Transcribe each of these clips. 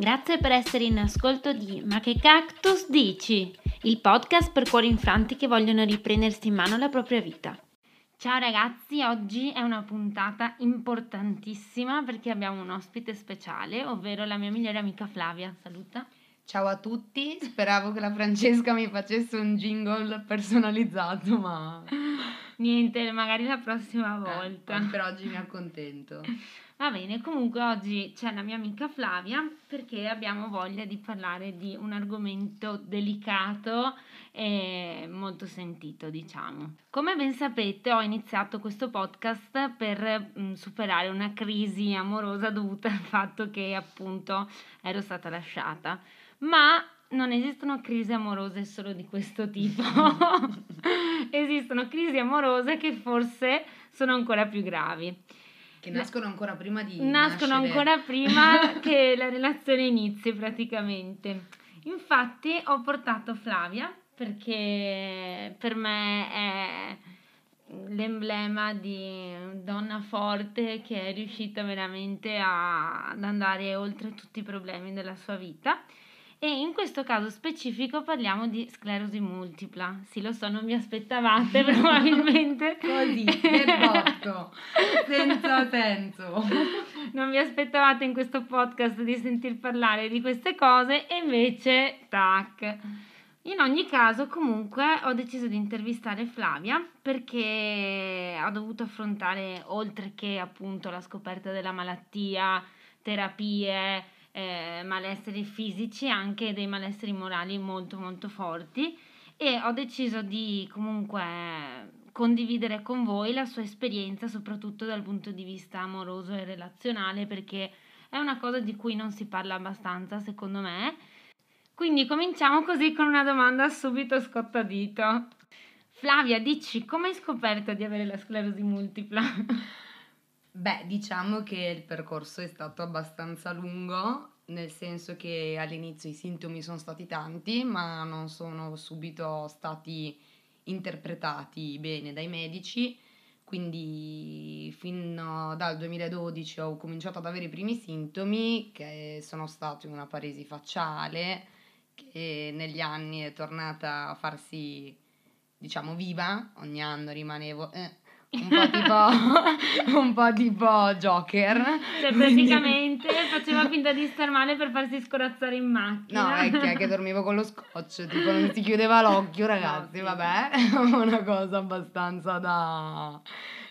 Grazie per essere in ascolto di Ma che cactus dici? Il podcast per cuori infranti che vogliono riprendersi in mano la propria vita. Ciao ragazzi, oggi è una puntata importantissima perché abbiamo un ospite speciale, ovvero la mia migliore amica Flavia. Saluta. Ciao a tutti, speravo che la Francesca mi facesse un jingle personalizzato, ma niente, magari la prossima eh, volta. Eh, per oggi mi accontento. Va bene, comunque oggi c'è la mia amica Flavia perché abbiamo voglia di parlare di un argomento delicato e molto sentito, diciamo. Come ben sapete, ho iniziato questo podcast per mh, mm, superare una crisi amorosa dovuta al fatto che appunto ero stata lasciata. Ma non esistono crisi amorose solo di questo tipo. esistono crisi amorose che forse sono ancora più gravi. Che nascono ancora prima di Nascono nascere. ancora prima che la relazione inizi praticamente. Infatti ho portato Flavia perché per me è l'emblema di donna forte che è riuscita veramente a, ad andare oltre tutti i problemi della sua vita e in questo caso specifico parliamo di sclerosi multipla. Sì, lo so, non vi aspettavate probabilmente. Così, nel botto, senza senso. Non vi aspettavate in questo podcast di sentir parlare di queste cose e invece, tac. In ogni caso, comunque, ho deciso di intervistare Flavia perché ho dovuto affrontare, oltre che appunto la scoperta della malattia, terapie, eh, malesseri fisici e anche dei malesseri morali molto molto forti e ho deciso di comunque condividere con voi la sua esperienza soprattutto dal punto di vista amoroso e relazionale perché è una cosa di cui non si parla abbastanza secondo me. Quindi cominciamo così con una domanda subito scottadito. Flavia, dici come hai scoperto di avere la sclerosi multipla? Beh, diciamo che il percorso è stato abbastanza lungo, nel senso che all'inizio i sintomi sono stati tanti, ma non sono subito stati interpretati bene dai medici. Quindi fino dal 2012 ho cominciato ad avere i primi sintomi che sono stati una paresi facciale che negli anni è tornata a farsi diciamo viva, ogni anno rimanevo eh, un po' tipo, un po' tipo Joker. Cioè, praticamente faceva finta di star male per farsi scorazzare in macchina. No, è che, che dormivo con lo scotch, tipo non si chiudeva l'occhio, ragazzi, no, vabbè, una cosa abbastanza da,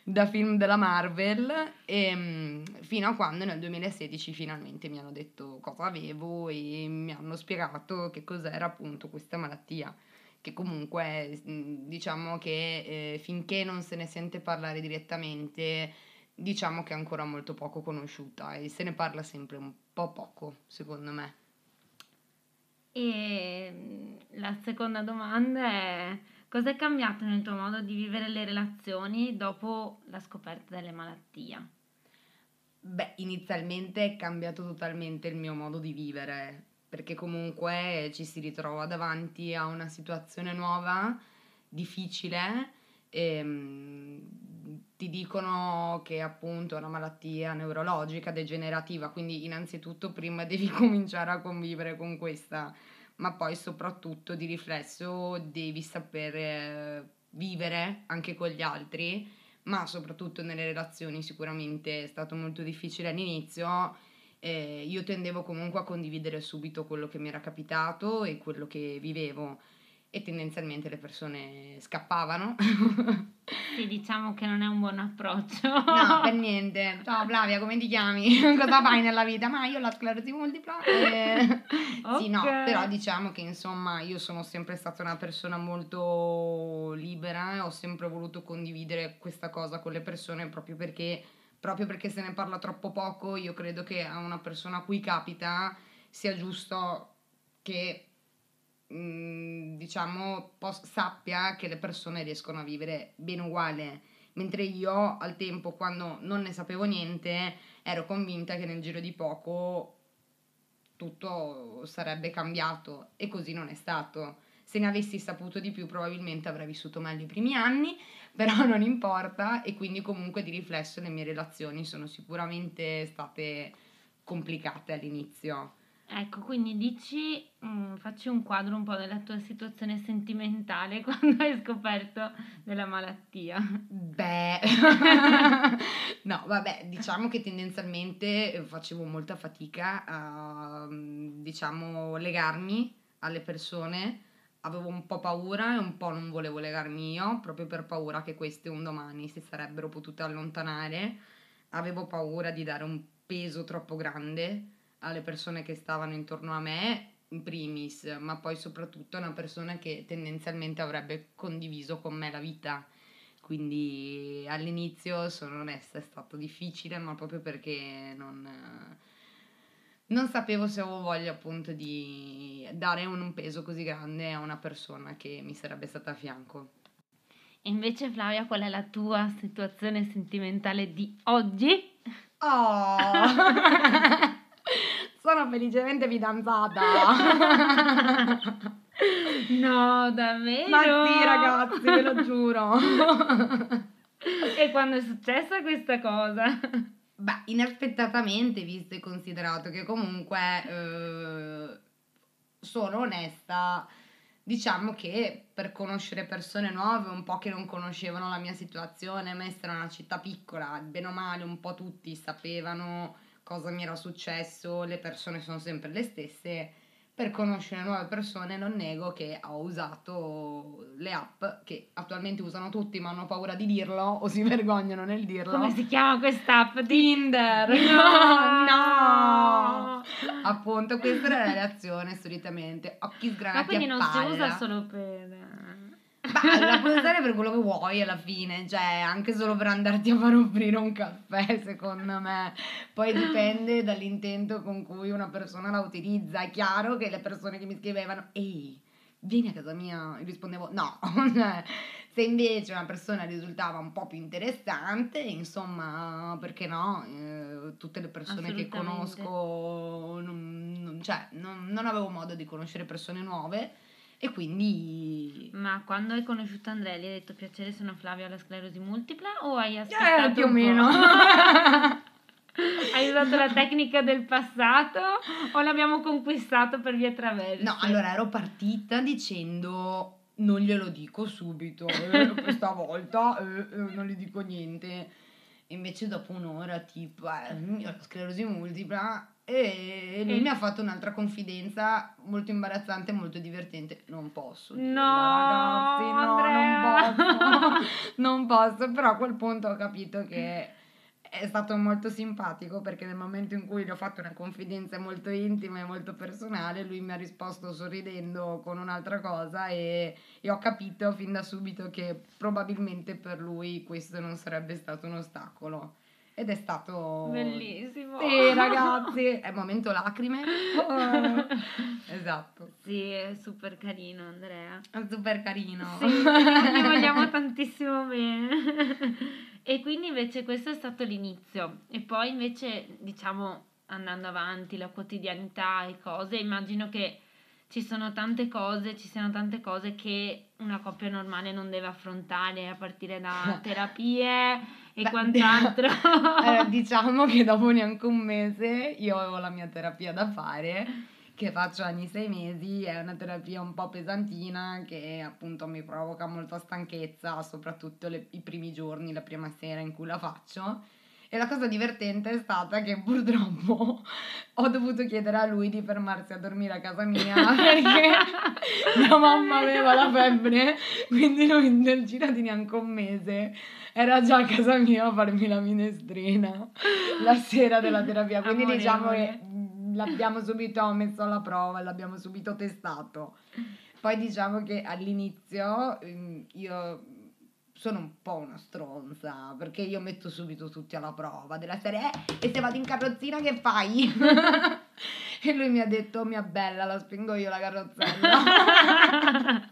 da film della Marvel. E, ehm, fino a quando nel 2016 finalmente mi hanno detto cosa avevo e mi hanno spiegato che cos'era appunto questa malattia che comunque diciamo che eh, finché non se ne sente parlare direttamente diciamo che è ancora molto poco conosciuta e se ne parla sempre un po' poco secondo me. E la seconda domanda è cosa è cambiato nel tuo modo di vivere le relazioni dopo la scoperta delle malattie? Beh, inizialmente è cambiato totalmente il mio modo di vivere, perché comunque ci si ritrova davanti a una situazione nuova, difficile, e mm, ti dicono che appunto è una malattia neurologica degenerativa, quindi innanzitutto prima devi cominciare a convivere con questa, ma poi soprattutto di riflesso devi sapere vivere anche con gli altri, ma soprattutto nelle relazioni sicuramente è stato molto difficile all'inizio eh, io tendevo comunque a condividere subito quello che mi era capitato e quello che vivevo e tendenzialmente le persone scappavano. Sì, diciamo che non è un buon approccio. No, per niente. Ciao Flavia, come ti chiami? Cosa fai nella vita? Ma io la sclerosi multipla. Eh, okay. Sì, no, però diciamo che insomma io sono sempre stata una persona molto libera e ho sempre voluto condividere questa cosa con le persone proprio perché proprio perché se ne parla troppo poco, io credo che a una persona a cui capita sia giusto che mm, diciamo pos- sappia che le persone riescono a vivere bene uguale. Mentre io al tempo quando non ne sapevo niente ero convinta che nel giro di poco tutto sarebbe cambiato e così non è stato se ne avessi saputo di più probabilmente avrei vissuto meglio i primi anni però non importa e quindi comunque di riflesso le mie relazioni sono sicuramente state complicate all'inizio. Ecco, quindi dici, mm, facci un quadro un po' della tua situazione sentimentale quando hai scoperto della malattia. Beh, no, vabbè, diciamo che tendenzialmente facevo molta fatica a, mm, diciamo, legarmi alle persone. Avevo un po' paura e un po' non volevo legarmi io, proprio per paura che queste un domani si sarebbero potute allontanare. Avevo paura di dare un peso troppo grande alle persone che stavano intorno a me in primis, ma poi soprattutto a una persona che tendenzialmente avrebbe condiviso con me la vita. Quindi all'inizio, sono onesta, è stato difficile, ma proprio perché non, non sapevo se avevo voglia appunto di dare un peso così grande a una persona che mi sarebbe stata a fianco. E invece Flavia, qual è la tua situazione sentimentale di oggi? Oh! Sono felicemente fidanzata. no, davvero? Ma sì, ragazzi, ve lo giuro. e quando è successa questa cosa? Beh, inaspettatamente, visto e considerato che comunque eh, sono onesta, diciamo che per conoscere persone nuove, un po' che non conoscevano la mia situazione, Mestre era una città piccola, bene o male, un po' tutti sapevano cosa mi era successo, le persone sono sempre le stesse. Per conoscere nuove persone non nego che ho usato le app che attualmente usano tutti ma hanno paura di dirlo o si vergognano nel dirlo. Come si chiama quest'app? Tinder! No! no! Appunto, questa è la relazione solitamente. Occhi sgranati Ma quindi non si usa solo per Beh, la puoi usare per quello che vuoi alla fine, cioè anche solo per andarti a far offrire un caffè, secondo me. Poi dipende dall'intento con cui una persona la utilizza. È chiaro che le persone che mi scrivevano, ehi, vieni a casa mia, rispondevo no. Cioè, se invece una persona risultava un po' più interessante, insomma, perché no? Eh, tutte le persone che conosco, non, non, cioè, non, non avevo modo di conoscere persone nuove e quindi... Ma quando hai conosciuto Andrea gli hai detto piacere sono Flavia alla sclerosi multipla o hai aspettato Eh, più o meno. hai usato la tecnica del passato o l'abbiamo conquistato per via traverse? No, allora ero partita dicendo non glielo dico subito, eh, questa volta eh, eh, non gli dico niente. Invece dopo un'ora tipo, eh, io ho la sclerosi multipla e lui e... mi ha fatto un'altra confidenza molto imbarazzante e molto divertente. Non posso. Dirla, no, ragazzi, no, non posso. non posso, però a quel punto ho capito che è stato molto simpatico perché nel momento in cui gli ho fatto una confidenza molto intima e molto personale, lui mi ha risposto sorridendo con un'altra cosa e, e ho capito fin da subito che probabilmente per lui questo non sarebbe stato un ostacolo ed è stato bellissimo. Sì, ragazzi, è momento lacrime. Oh. esatto. Sì, è super carino, Andrea. È super carino. Sì, ti vogliamo tantissimo bene. e quindi invece questo è stato l'inizio e poi invece, diciamo, andando avanti, la quotidianità e cose, immagino che ci sono tante cose, ci siano tante cose che una coppia normale non deve affrontare a partire da terapie e Beh, quant'altro. eh, diciamo che dopo neanche un mese io avevo la mia terapia da fare che faccio ogni sei mesi, è una terapia un po' pesantina che appunto mi provoca molta stanchezza, soprattutto le, i primi giorni, la prima sera in cui la faccio e la cosa divertente è stata che purtroppo ho dovuto chiedere a lui di fermarsi a dormire a casa mia perché mia mamma aveva la febbre, quindi lui nel giro di neanche un mese era già a casa mia a farmi la minestrina la sera della terapia. Quindi amore, diciamo amore. che l'abbiamo subito messo alla prova, l'abbiamo subito testato. Poi diciamo che all'inizio mm, io sono un po' una stronza perché io metto subito tutti alla prova della serie eh, e se vado in carrozzina che fai? e lui mi ha detto mia bella la spingo io la carrozzella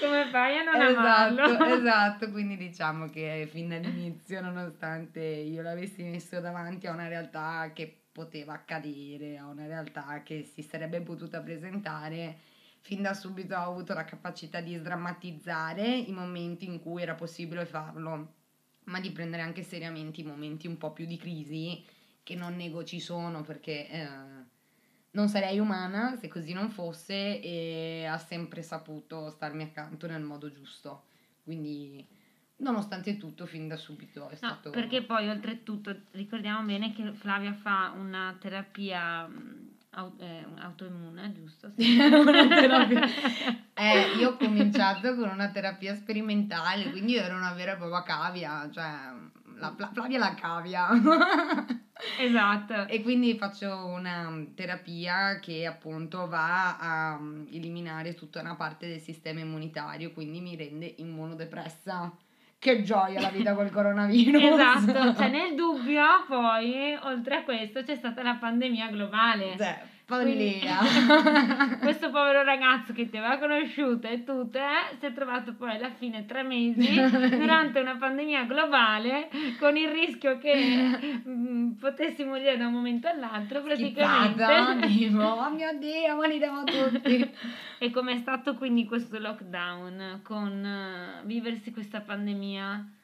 come fai a non esatto, amarlo? esatto quindi diciamo che fin dall'inizio nonostante io l'avessi messo davanti a una realtà che poteva accadere a una realtà che si sarebbe potuta presentare fin da subito ho avuto la capacità di sdrammatizzare i momenti in cui era possibile farlo, ma di prendere anche seriamente i momenti un po' più di crisi, che non nego ci sono perché eh, non sarei umana se così non fosse e ha sempre saputo starmi accanto nel modo giusto. Quindi nonostante tutto fin da subito è no, stato... Perché poi oltretutto ricordiamo bene che Flavia fa una terapia eh, autoimmune, giusto? Sì. eh, io ho cominciato con una terapia sperimentale, quindi ero una vera e propria cavia, cioè la, la Flavia la cavia. esatto. E quindi faccio una terapia che appunto va a eliminare tutta una parte del sistema immunitario, quindi mi rende immunodepressa che gioia la vita col coronavirus. Esatto, cioè nel dubbio poi, oltre a questo, c'è stata la pandemia globale. Cioè, follia. questo povero ragazzo che ti aveva conosciuto e tutte, eh, si è trovato poi alla fine tre mesi durante una pandemia globale con il rischio che mh, mm, potessi morire da un momento all'altro praticamente. Oh mio Dio, moriremo tutti. e com'è stato quindi questo lockdown con uh, viversi questa pandemia?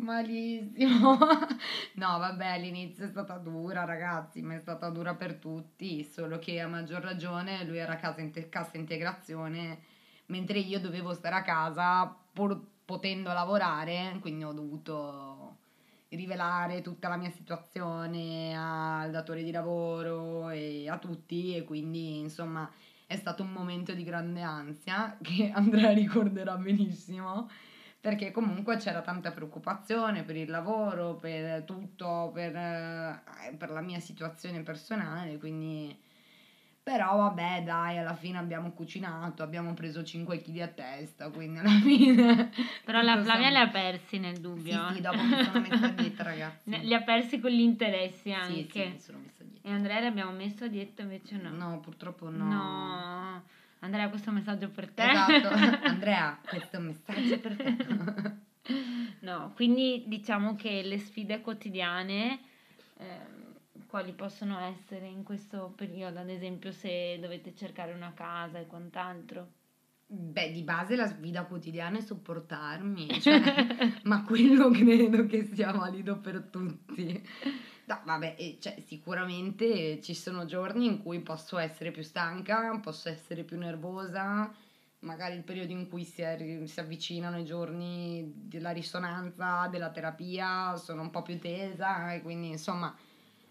Malissimo. No, vabbè, all'inizio è stata dura, ragazzi, ma è stata dura per tutti, solo che a maggior ragione lui era a casa in te- cassa integrazione, mentre io dovevo stare a casa pur potendo lavorare, quindi ho dovuto rivelare tutta la mia situazione al datore di lavoro e a tutti e quindi insomma è stato un momento di grande ansia che Andrea ricorderà benissimo perché comunque c'era tanta preoccupazione per il lavoro, per tutto, per, eh, per la mia situazione personale, quindi... Però vabbè, dai, alla fine abbiamo cucinato, abbiamo preso 5 kg a testa, quindi alla fine... Però la Flavia li ha persi nel dubbio. Sì, sì, dopo mi sono messa a dieta, ragazzi. li ha persi con gli interessi anche. Sì, sì, mi sono messa a dieta. E Andrea li abbiamo messo a dieta invece no. No, purtroppo no. No. Andrea, questo messaggio per te. Esatto, Andrea, questo messaggio per te. no, quindi diciamo che le sfide quotidiane, eh, quali possono essere in questo periodo, ad esempio se dovete cercare una casa e quant'altro? Beh, di base la sfida quotidiana è sopportarmi, cioè, ma quello credo che sia valido per tutti. No, vabbè, cioè, sicuramente ci sono giorni in cui posso essere più stanca, posso essere più nervosa, magari il periodo in cui si, è, si avvicinano i giorni della risonanza, della terapia, sono un po' più tesa e quindi insomma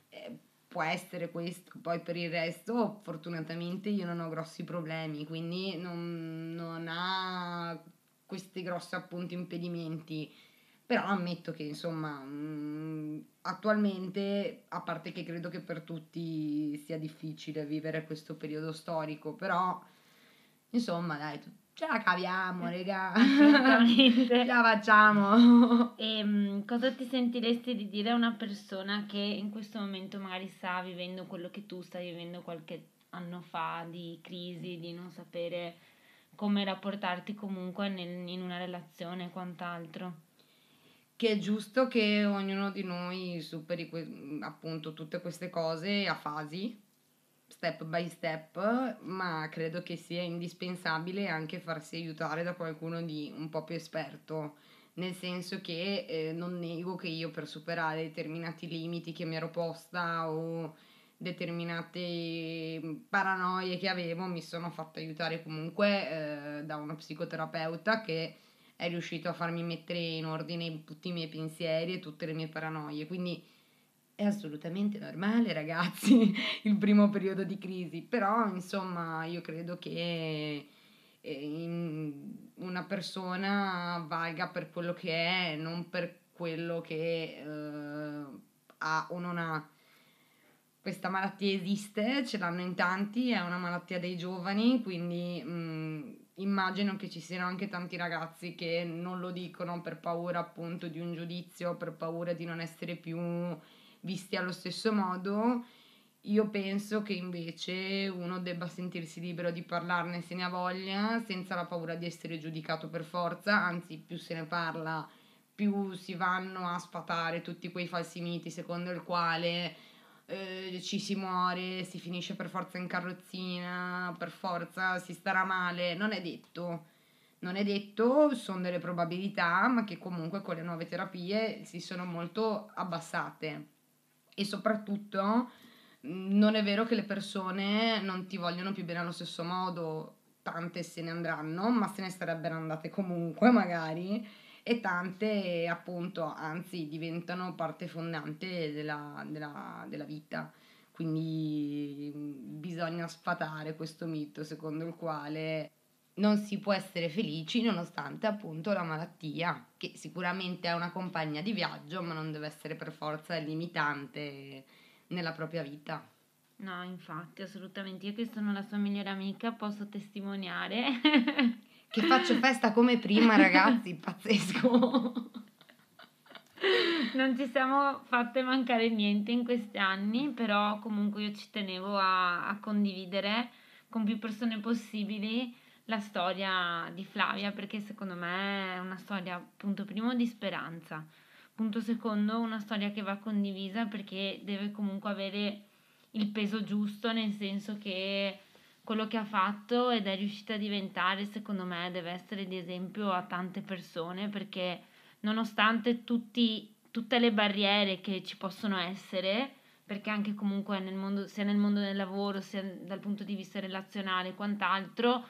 eh, può essere questo. Poi per il resto fortunatamente io non ho grossi problemi, quindi non, non ha questi grossi appunto impedimenti però ammetto che insomma mm, attualmente, a parte che credo che per tutti sia difficile vivere questo periodo storico, però insomma dai, ce la caviamo, raga. ce la facciamo. E um, cosa ti sentiresti di dire a una persona che in questo momento magari sta vivendo quello che tu stai vivendo qualche anno fa di crisi, di non sapere come rapportarti comunque nel, in una relazione e quant'altro? Che è giusto che ognuno di noi superi que- appunto tutte queste cose a fasi, step by step, ma credo che sia indispensabile anche farsi aiutare da qualcuno di un po' più esperto, nel senso che eh, non nego che io per superare determinati limiti che mi ero posta o determinate paranoie che avevo mi sono fatta aiutare comunque eh, da uno psicoterapeuta che è riuscito a farmi mettere in ordine tutti i miei pensieri e tutte le mie paranoie. Quindi è assolutamente normale, ragazzi, il primo periodo di crisi. Però, insomma, io credo che eh, una persona valga per quello che è, non per quello che eh, ha o non ha. Questa malattia esiste, ce l'hanno in tanti, è una malattia dei giovani, quindi mh, mm, immagino che ci siano anche tanti ragazzi che non lo dicono per paura appunto di un giudizio, per paura di non essere più visti allo stesso modo. Io penso che invece uno debba sentirsi libero di parlarne se ne ha voglia, senza la paura di essere giudicato per forza, anzi più se ne parla, più si vanno a sfatare tutti quei falsi miti secondo il quale eh, ci si muore, si finisce per forza in carrozzina, per forza si starà male, non è detto. Non è detto, sono delle probabilità, ma che comunque con le nuove terapie si sono molto abbassate. E soprattutto non è vero che le persone non ti vogliono più bene allo stesso modo, tante se ne andranno, ma se ne sarebbero andate comunque magari e tante appunto anzi diventano parte fondante della, della, della vita. Quindi bisogna sfatare questo mito secondo il quale non si può essere felici nonostante appunto la malattia, che sicuramente è una compagna di viaggio, ma non deve essere per forza limitante nella propria vita. No, infatti, assolutamente. Io che sono la sua migliore amica posso testimoniare. che faccio festa come prima, ragazzi, pazzesco. Non ci siamo fatte mancare niente in questi anni, però comunque io ci tenevo a, a condividere con più persone possibili la storia di Flavia perché secondo me è una storia, punto primo, di speranza, punto secondo, una storia che va condivisa perché deve comunque avere il peso giusto, nel senso che quello che ha fatto ed è riuscita a diventare, secondo me, deve essere di esempio a tante persone perché nonostante tutti, tutte le barriere che ci possono essere, perché anche comunque nel mondo, sia nel mondo del lavoro, sia dal punto di vista relazionale e quant'altro,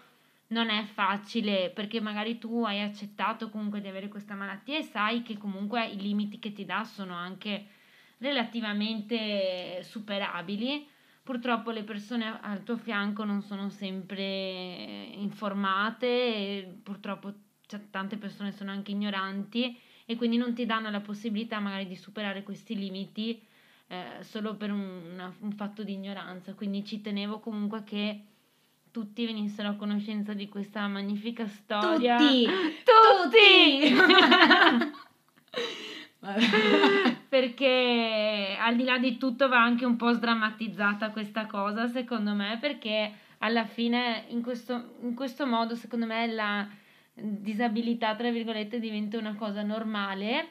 non è facile perché magari tu hai accettato comunque di avere questa malattia e sai che comunque i limiti che ti dà sono anche relativamente superabili. Purtroppo le persone al tuo fianco non sono sempre informate e purtroppo tante persone sono anche ignoranti e quindi non ti danno la possibilità magari di superare questi limiti eh, solo per un, una, un fatto di ignoranza. Quindi ci tenevo comunque che tutti venissero a conoscenza di questa magnifica storia. Tutti! Tutti! perché al di là di tutto va anche un po' sdrammatizzata questa cosa, secondo me, perché alla fine in questo, in questo modo, secondo me, la disabilità, tra virgolette, diventa una cosa normale.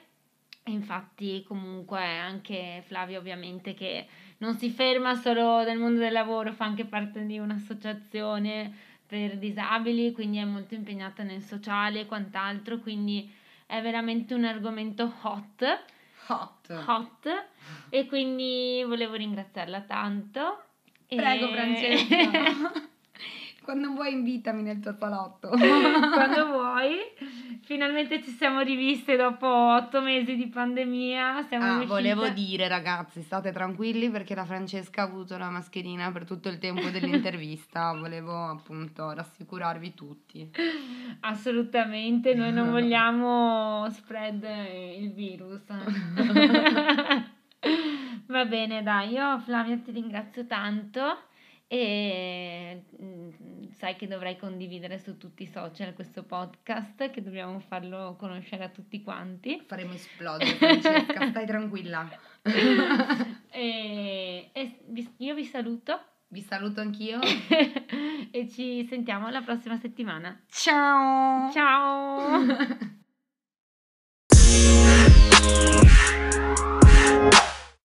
Infatti, comunque, anche Flavia, ovviamente, che non si ferma solo nel mondo del lavoro, fa anche parte di un'associazione per disabili, quindi è molto impegnata nel sociale e quant'altro, quindi è veramente un argomento hot. Hot. Hot. E quindi volevo ringraziarla tanto. Prego, e... Francesca. Quando vuoi invitami nel tuo salotto. Quando vuoi. Finalmente ci siamo riviste dopo otto mesi di pandemia. Siamo ah, volevo dire ragazzi, state tranquilli perché la Francesca ha avuto la mascherina per tutto il tempo dell'intervista. volevo appunto rassicurarvi tutti. Assolutamente, noi non vogliamo spread il virus. Va bene, dai, io Flavia ti ringrazio tanto e mm, sai che dovrai condividere su tutti i social questo podcast, che dobbiamo farlo conoscere a tutti quanti. Faremo esplodere, Francesca, stai tranquilla. e, e io vi saluto. Vi saluto anch'io. e ci sentiamo la prossima settimana. Ciao! Ciao!